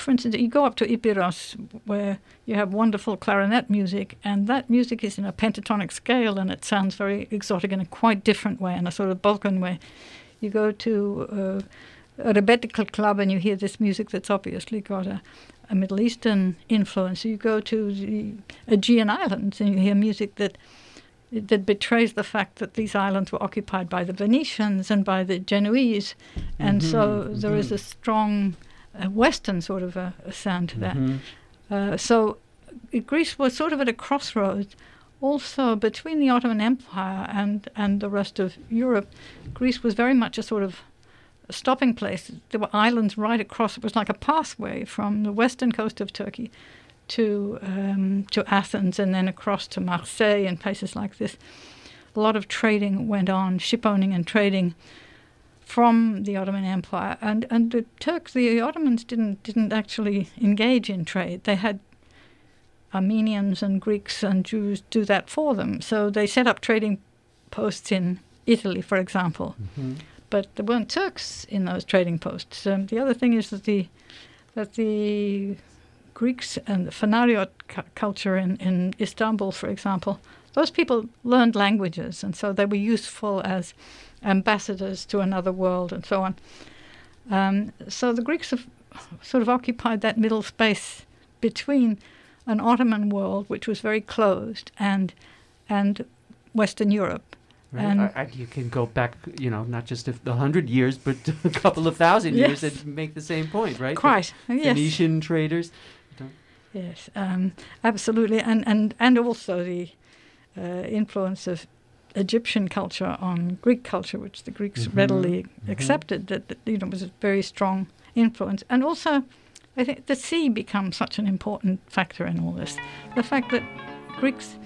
for instance, you go up to Epirus, where you have wonderful clarinet music, and that music is in a pentatonic scale, and it sounds very exotic in a quite different way, in a sort of Balkan way. You go to uh, a rebetika club, and you hear this music that's obviously got a, a Middle Eastern influence. You go to the Aegean Islands, and you hear music that that betrays the fact that these islands were occupied by the Venetians and by the Genoese, and so there is a strong uh, Western sort of a, a sound to that. Mhm. Uh, so Greece was sort of at a crossroads. Also, between the Ottoman Empire and, and the rest of Europe, Greece was very much a sort of a stopping place. There were islands right across. It was like a pathway from the western coast of Turkey to um, to Athens and then across to Marseille and places like this. A lot of trading went on, ship owning and trading from the Ottoman Empire, and and the Turks, the Ottomans didn't didn't actually engage in trade. They had Armenians and Greeks and Jews do that for them. So they set up trading posts in Italy, for example. But there weren't Turks in those trading posts. Um, the other thing is that the that the Greeks and the Fanariot cu- culture in, in Istanbul, for example, those people learned languages, and so they were useful as ambassadors to another world and so on. Um, so the Greeks have sort of occupied that middle space between an Ottoman world, which was very closed, and and Western Europe. Right? And- I, I, you can go back, you know, not just a, a hundred years, but a couple of thousand years Yes. and make the same point, right? The Quite, yes. Phoenician traders. Yes, um, absolutely, and and and also the influence of Egyptian culture on Greek culture, which the Greeks Mhm, readily mhm. accepted that, that you know was a very strong influence, and also I think the sea becomes such an important factor in all this. The fact that Greeks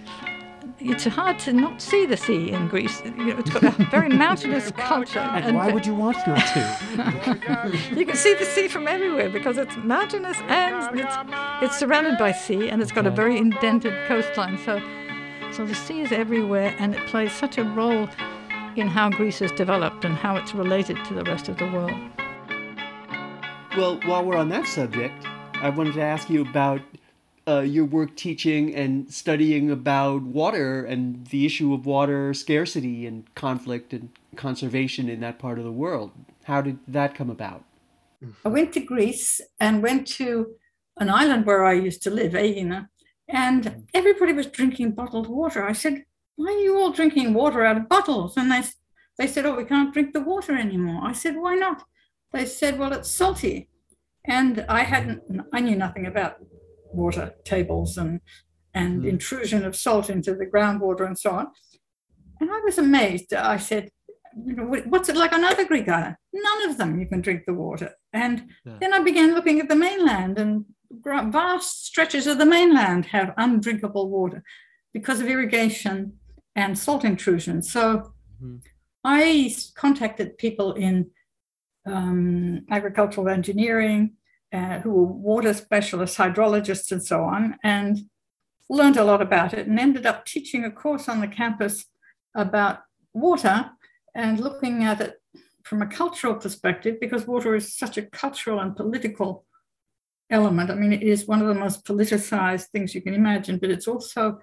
it's hard to not see the sea in Greece. You know, it's got a very mountainous culture. And why would you want not to? you can see the sea from everywhere because it's mountainous and it's, it's surrounded by sea and it's got a very indented coastline. So, so the sea is everywhere and it plays such a role in how Greece has developed and how it's related to the rest of the world. Well, while we're on that subject, I wanted to ask you about uh, your work teaching and studying about water and the issue of water scarcity and conflict and conservation in that part of the world. How did that come about? I went to Greece and went to an island where I used to live, Aegina, and everybody was drinking bottled water. I said, Why are you all drinking water out of bottles? And they, they said, Oh, we can't drink the water anymore. I said, Why not? They said, Well, it's salty. And I hadn't, I knew nothing about water tables and and mm. intrusion of salt into the groundwater and so on. And I was amazed. I said, you know, what's it like on other Greek islands? None of them you can drink the water. And yeah. then I began looking at the mainland, and vast stretches of the mainland have undrinkable water because of irrigation and salt intrusion. So mm-hmm. I contacted people in um, agricultural engineering, uh, who were water specialists, hydrologists, and so on, and learned a lot about it and ended up teaching a course on the campus about water and looking at it from a cultural perspective because water is such a cultural and political element. I mean, it is one of the most politicized things you can imagine, but it's also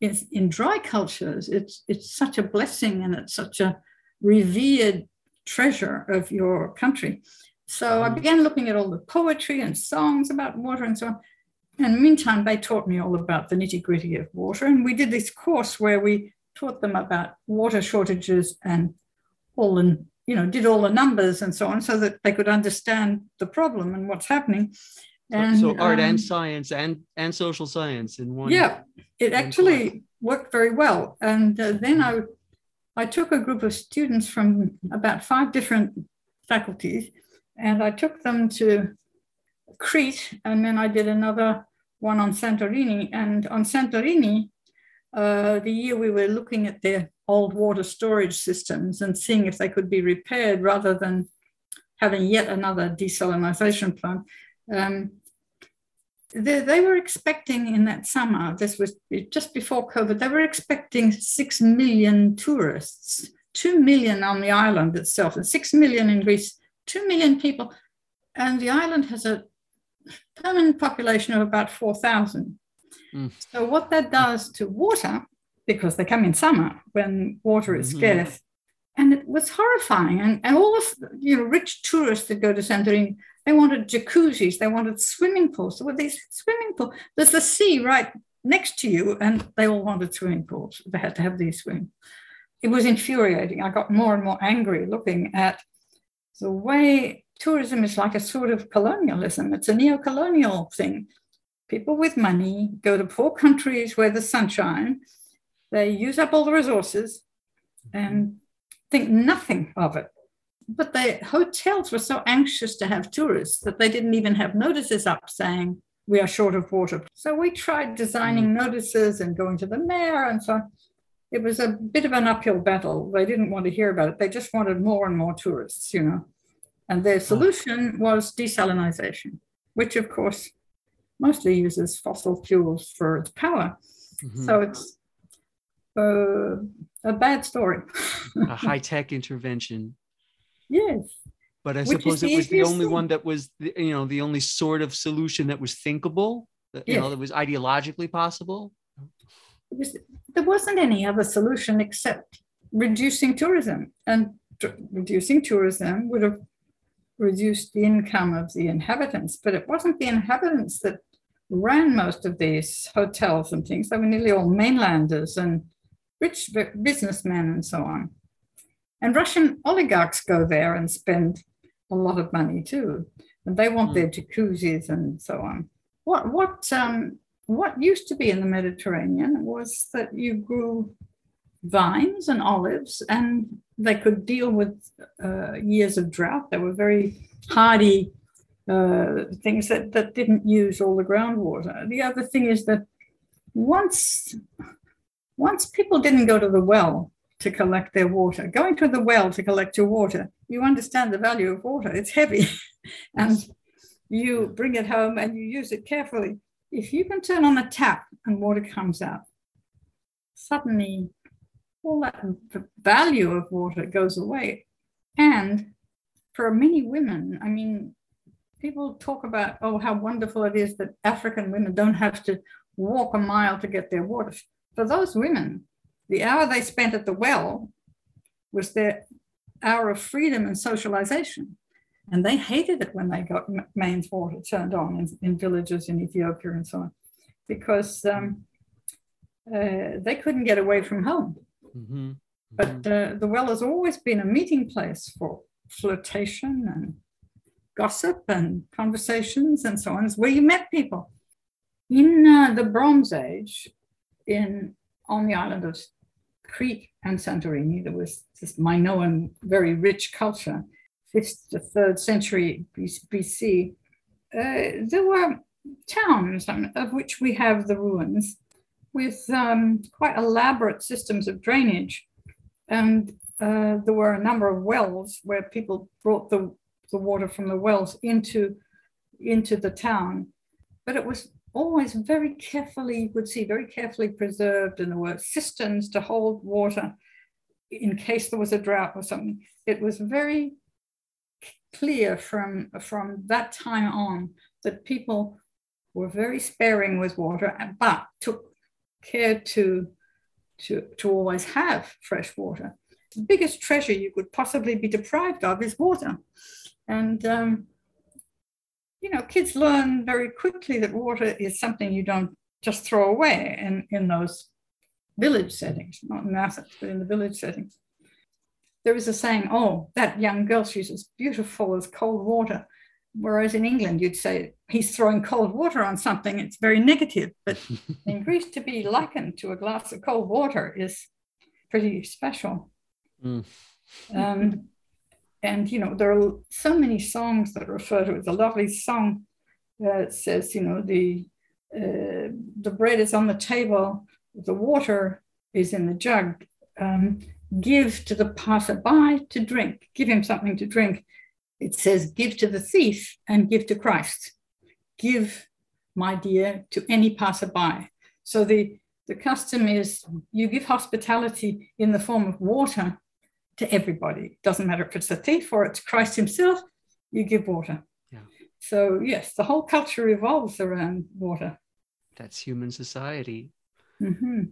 in, in dry cultures, it's it's such a blessing and it's such a revered treasure of your country. So I mm. began looking at all the poetry and songs about water and so on. And meantime, they taught me all about the nitty gritty of water. And we did this course where we taught them about water shortages and all the, you know, did all the numbers and so on so that they could understand the problem and what's happening. And, so, art um, and science and, and social science in one. Yeah, it actually class. worked very well. And uh, then I, I took a group of students from about five different faculties and I took them to Crete, and then I did another one on Santorini. And on Santorini, uh, the year we were looking at their old water storage systems and seeing if they could be repaired rather than having yet another desalination plant. Um, they, they, were expecting in that summer, this was just before COVID, they were expecting 6 million tourists, 2 million on the island itself, and 6 million in Greece 2 million people, and the island has a permanent population of about 4,000. Mm. So, what that does to water, because they come in summer when water is mm-hmm. scarce, and it was horrifying. And, and all of you know, rich tourists that go to Santorini, they wanted jacuzzis, they wanted swimming pools. So, with these swimming pools, there's the sea right next to you, and they all wanted swimming pools. They had to have these swimming. It was infuriating. I got more and more angry looking at the way tourism is like a sort of colonialism, it's a neo colonial thing. People with money go to poor countries where the sunshine, they use up all the resources and think nothing of it. But the hotels were so anxious to have tourists that they didn't even have notices up saying, we are short of water. So we tried designing mm. notices and going to the mayor and so on. It was a bit of an uphill battle. They didn't want to hear about it. They just wanted more and more tourists, you know. And their solution was desalination, which of course mostly uses fossil fuels for its power. Mm-hmm. So it's uh, a bad story. a high tech intervention. Yes. But I which suppose it was the only thing. one that was, the, you know, the only sort of solution that was thinkable, that, you know, that was ideologically possible. Was, there wasn't any other solution except reducing tourism. And t- reducing tourism would have reduced the income of the inhabitants, but it wasn't the inhabitants that ran most of these hotels and things. They were nearly all mainlanders and rich businessmen and so on. And Russian oligarchs go there and spend a lot of money too, and they want mm. their jacuzzis and so on. What what um, what used to be in the Mediterranean was that you grew vines and olives, and they could deal with uh, years of drought. They were very hardy uh, things that, that didn't use all the groundwater. The other thing is that once once people didn't go to the well to collect their water, going to the well to collect your water, you understand the value of water. It's heavy and you bring it home and you use it carefully. If you can turn on the tap and water comes out, suddenly all that value of water goes away. And for many women, I mean, people talk about, oh, how wonderful it is that African women don't have to walk a mile to get their water. For those women, the hour they spent at the well was their hour of freedom and socialization. And they hated it when they got mains water turned on in, in villages in Ethiopia and so on, because um, uh, they couldn't get away from home. Mm-hmm. But uh, the well has always been a meeting place for flirtation and gossip and conversations and so on. It's where you met people. In uh, the Bronze Age, in on the island of Crete and Santorini, there was this Minoan, very rich culture, fifth to third century BC. Uh, there were towns um, of which we have the ruins with um, quite elaborate systems of drainage. And uh, there were a number of wells where people brought the, the water from the wells into, into the town. But it was always very carefully, you would see, very carefully preserved, and there were cisterns to hold water in case there was a drought or something. It was very clear from, from that time on that people were very sparing with water, but took care to, to, to always have fresh water. The biggest treasure you could possibly be deprived of is water. And, um, you know, kids learn very quickly that water is something you don't just throw away in, in those village settings, not in Athens, but in the village settings. There is a saying, oh, that young girl, she's as beautiful as cold water. Whereas in England, you'd say he's throwing cold water on something, it's very negative. But in Greece, to be likened to a glass of cold water is pretty special. Mm. Um, and, you know, there are so many songs that refer to it. The lovely song that says, you know, the, uh, the bread is on the table, the water is in the jug. Um, give to the passerby to drink, give him something to drink it says, Give to the thief and give to Christ. Give, my dear, to any passerby. So the, the custom is you give hospitality in the form of water to everybody. Doesn't matter if it's a thief or it's Christ himself, you give water. Yeah. So, yes, the whole culture revolves around water. That's human society. Mm-hmm.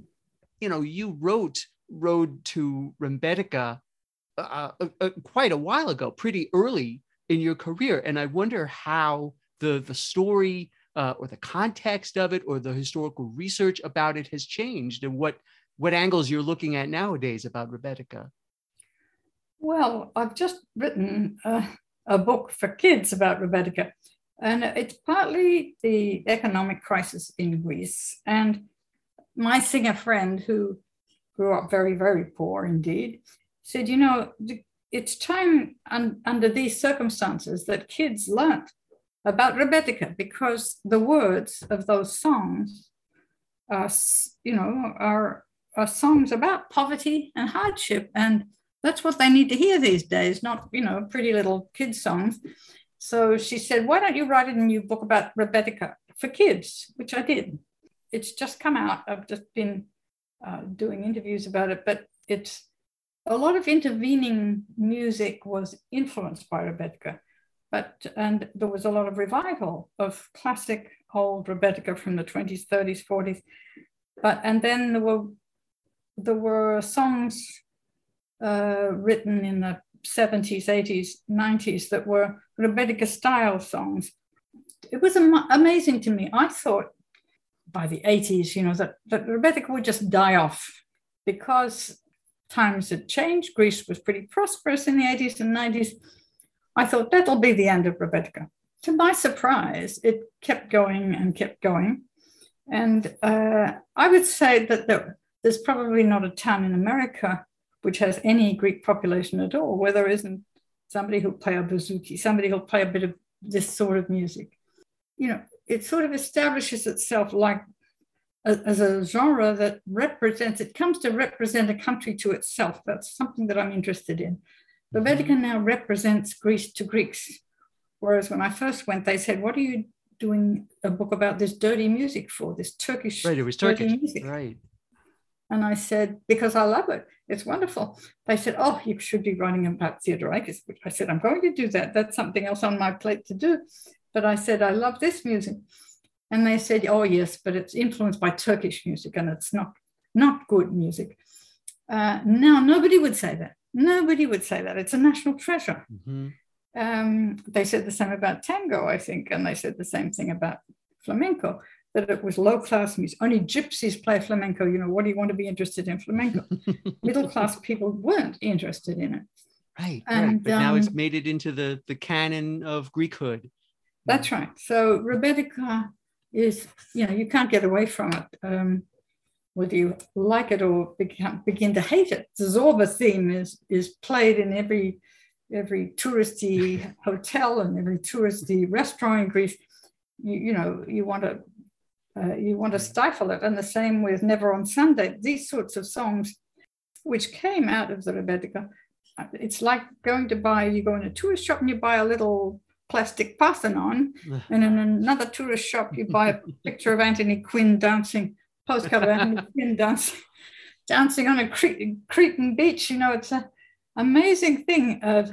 You know, you wrote Road to Rembetika uh, uh, uh, quite a while ago, pretty early in your career, and I wonder how the the story uh, or the context of it or the historical research about it has changed, and what what angles you're looking at nowadays about Rebetika. Well, I've just written uh, a book for kids about Rebetika, and it's partly the economic crisis in Greece. And my singer friend, who grew up very, very poor indeed, said, you know, it's time un- under these circumstances that kids learn about Rebetika because the words of those songs are, you know, are, are songs about poverty and hardship. And that's what they need to hear these days, not, you know, pretty little kids' songs. So she said, why don't you write a new book about Rebetika for kids, which I did. It's just come out. I've just been uh, doing interviews about it, but it's a lot of intervening music was influenced by Rebetika, but and there was a lot of revival of classic old Rebetika from the 20s, 30s, 40s. But and then there were there were songs uh, written in the 70s, 80s, 90s that were Rebetika style songs. It was am- amazing to me. I thought by the 80s, you know, that, that Rebetika would just die off because times had changed. Greece was pretty prosperous in the 80s and 90s. I thought that'll be the end of Rebetika. To my surprise, it kept going and kept going. And uh, I would say that there, there's probably not a town in America which has any Greek population at all where there isn't somebody who'll play a bouzouki, somebody who'll play a bit of this sort of music. You know, it sort of establishes itself like a- as a genre that represents, it comes to represent a country to itself. That's something that I'm interested in. The mm-hmm. Rebetika now represents Greece to Greeks. Whereas when I first went, they said, What are you doing a book about this dirty music for, this Turkish Right, it was Turkish. music? Right. And I said, because I love it. It's wonderful. They said, oh, you should be writing about Theodorakis. Which I said, I'm going to do that. That's something else on my plate to do. But I said, I love this music. And they said, oh, yes, but it's influenced by Turkish music and it's not, not good music. Uh, now, nobody would say that. Nobody would say that. It's a national treasure. hmm Um, they said the same about tango, I think, and they said the same thing about flamenco, that it was low class music. Only gypsies play flamenco. You know, what do you want to be interested in flamenco? Middle class people weren't interested in it. Right. right. And, But now it's um, made it into the the canon of Greekhood. That's right. So Rebetika is, you know, you can't get away from it. Um, whether you like it or become, begin to hate it. The Zorba theme is is played in every every touristy hotel and every touristy restaurant in Greece. You, you know, you want to uh, you want to hmm. stifle it. And the same with Never on Sunday. These sorts of songs, which came out of the Rebetika, uh, it's like going to buy. You go in a tourist shop and you buy a little plastic Parthenon, and in another tourist shop, you buy a picture of Anthony Quinn dancing, postcard of Anthony Quinn dancing, dancing on a Cre- Cretan beach. You know, it's an amazing thing of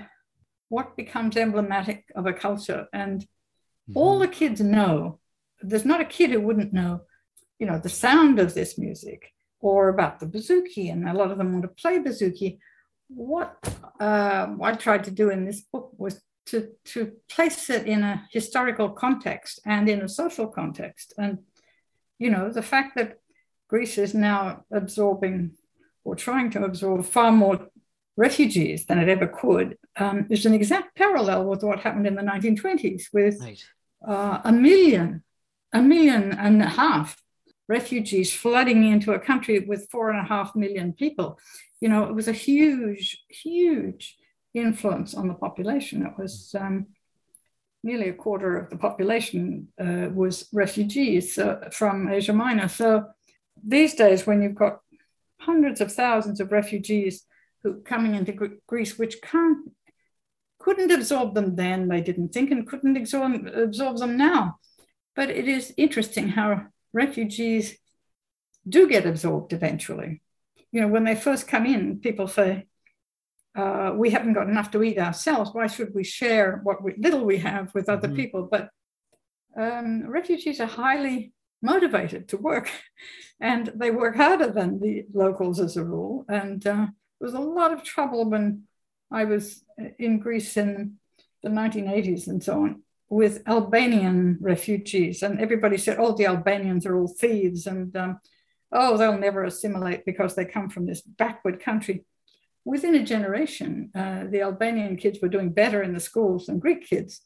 what becomes emblematic of a culture. And all mm-hmm. the kids know, there's not a kid who wouldn't know, you know, the sound of this music or about the bouzouki. And a lot of them want to play bouzouki. What uh, I tried to do in this book was to, to place it in a historical context and in a social context. And, you know, the fact that Greece is now absorbing or trying to absorb far more refugees than it ever could um, is an exact parallel with what happened in the 1920s with Right. uh, a million, a million and a half refugees flooding into a country with four and a half million people. You know, it was a huge, huge influence on the population. It was um, nearly a quarter of the population uh, was refugees uh, from Asia Minor. So these days, when you've got hundreds of thousands of refugees who coming into Greece, which can't couldn't absorb them then, they didn't think, and couldn't absorb, absorb them now. But it is interesting how refugees do get absorbed eventually. You know, when they first come in, people say, uh, we haven't got enough to eat ourselves. Why should we share what we, little we have with other Mhm. people? But um, refugees are highly motivated to work, and they work harder than the locals as a rule. And uh, there was a lot of trouble when I was in Greece in the 1980s and so on with Albanian refugees, and everybody said, "Oh, the Albanians are all thieves," and um, "Oh, they'll never assimilate because they come from this backward country." Within a generation, uh, the Albanian kids were doing better in the schools than Greek kids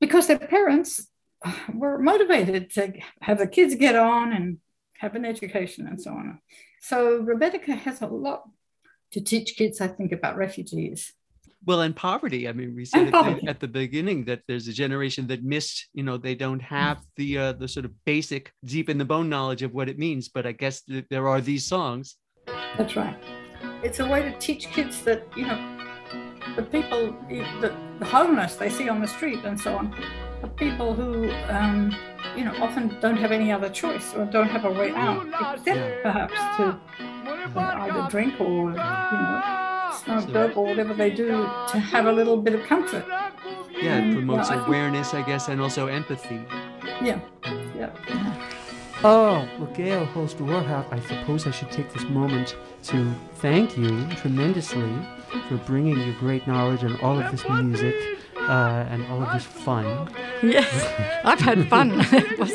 because their parents uh, were motivated to have the kids get on and have an education and so on. So Rebetika has a lot to teach kids, I think, about refugees. Well, and poverty. I mean, we said at the, at the beginning that there's a generation that missed. You know, they don't have the uh, the sort of basic, deep in the bone knowledge of what it means. But I guess th- there are these songs. That's right. It's a way to teach kids that, you know, the people, the, the homeless they see on the street and so on, are people who, um, you know, often don't have any other choice or don't have a way out except perhaps to uh, either drink or, you know, smoke or whatever they do to have a little bit of comfort. Yeah, it promotes well, I think- awareness, I guess, and also empathy. Yeah, yeah. Oh, well, Gail Holst Warhaft, I suppose I should take this moment to thank you tremendously for bringing your great knowledge and all of this music uh, and all of this fun. Yes, I've had fun. it was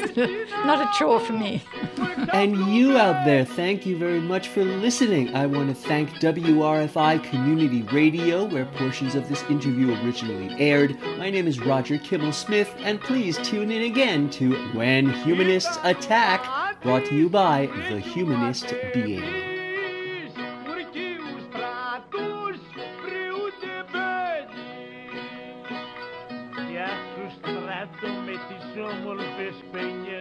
not not a chore for me. And you out there, thank you very much for listening. I want to thank WRFI Community Radio, where portions of this interview originally aired. My name is Roger Kimmel Smith, and please tune in again to When Humanists Attack, brought to you by The Humanist Being. E a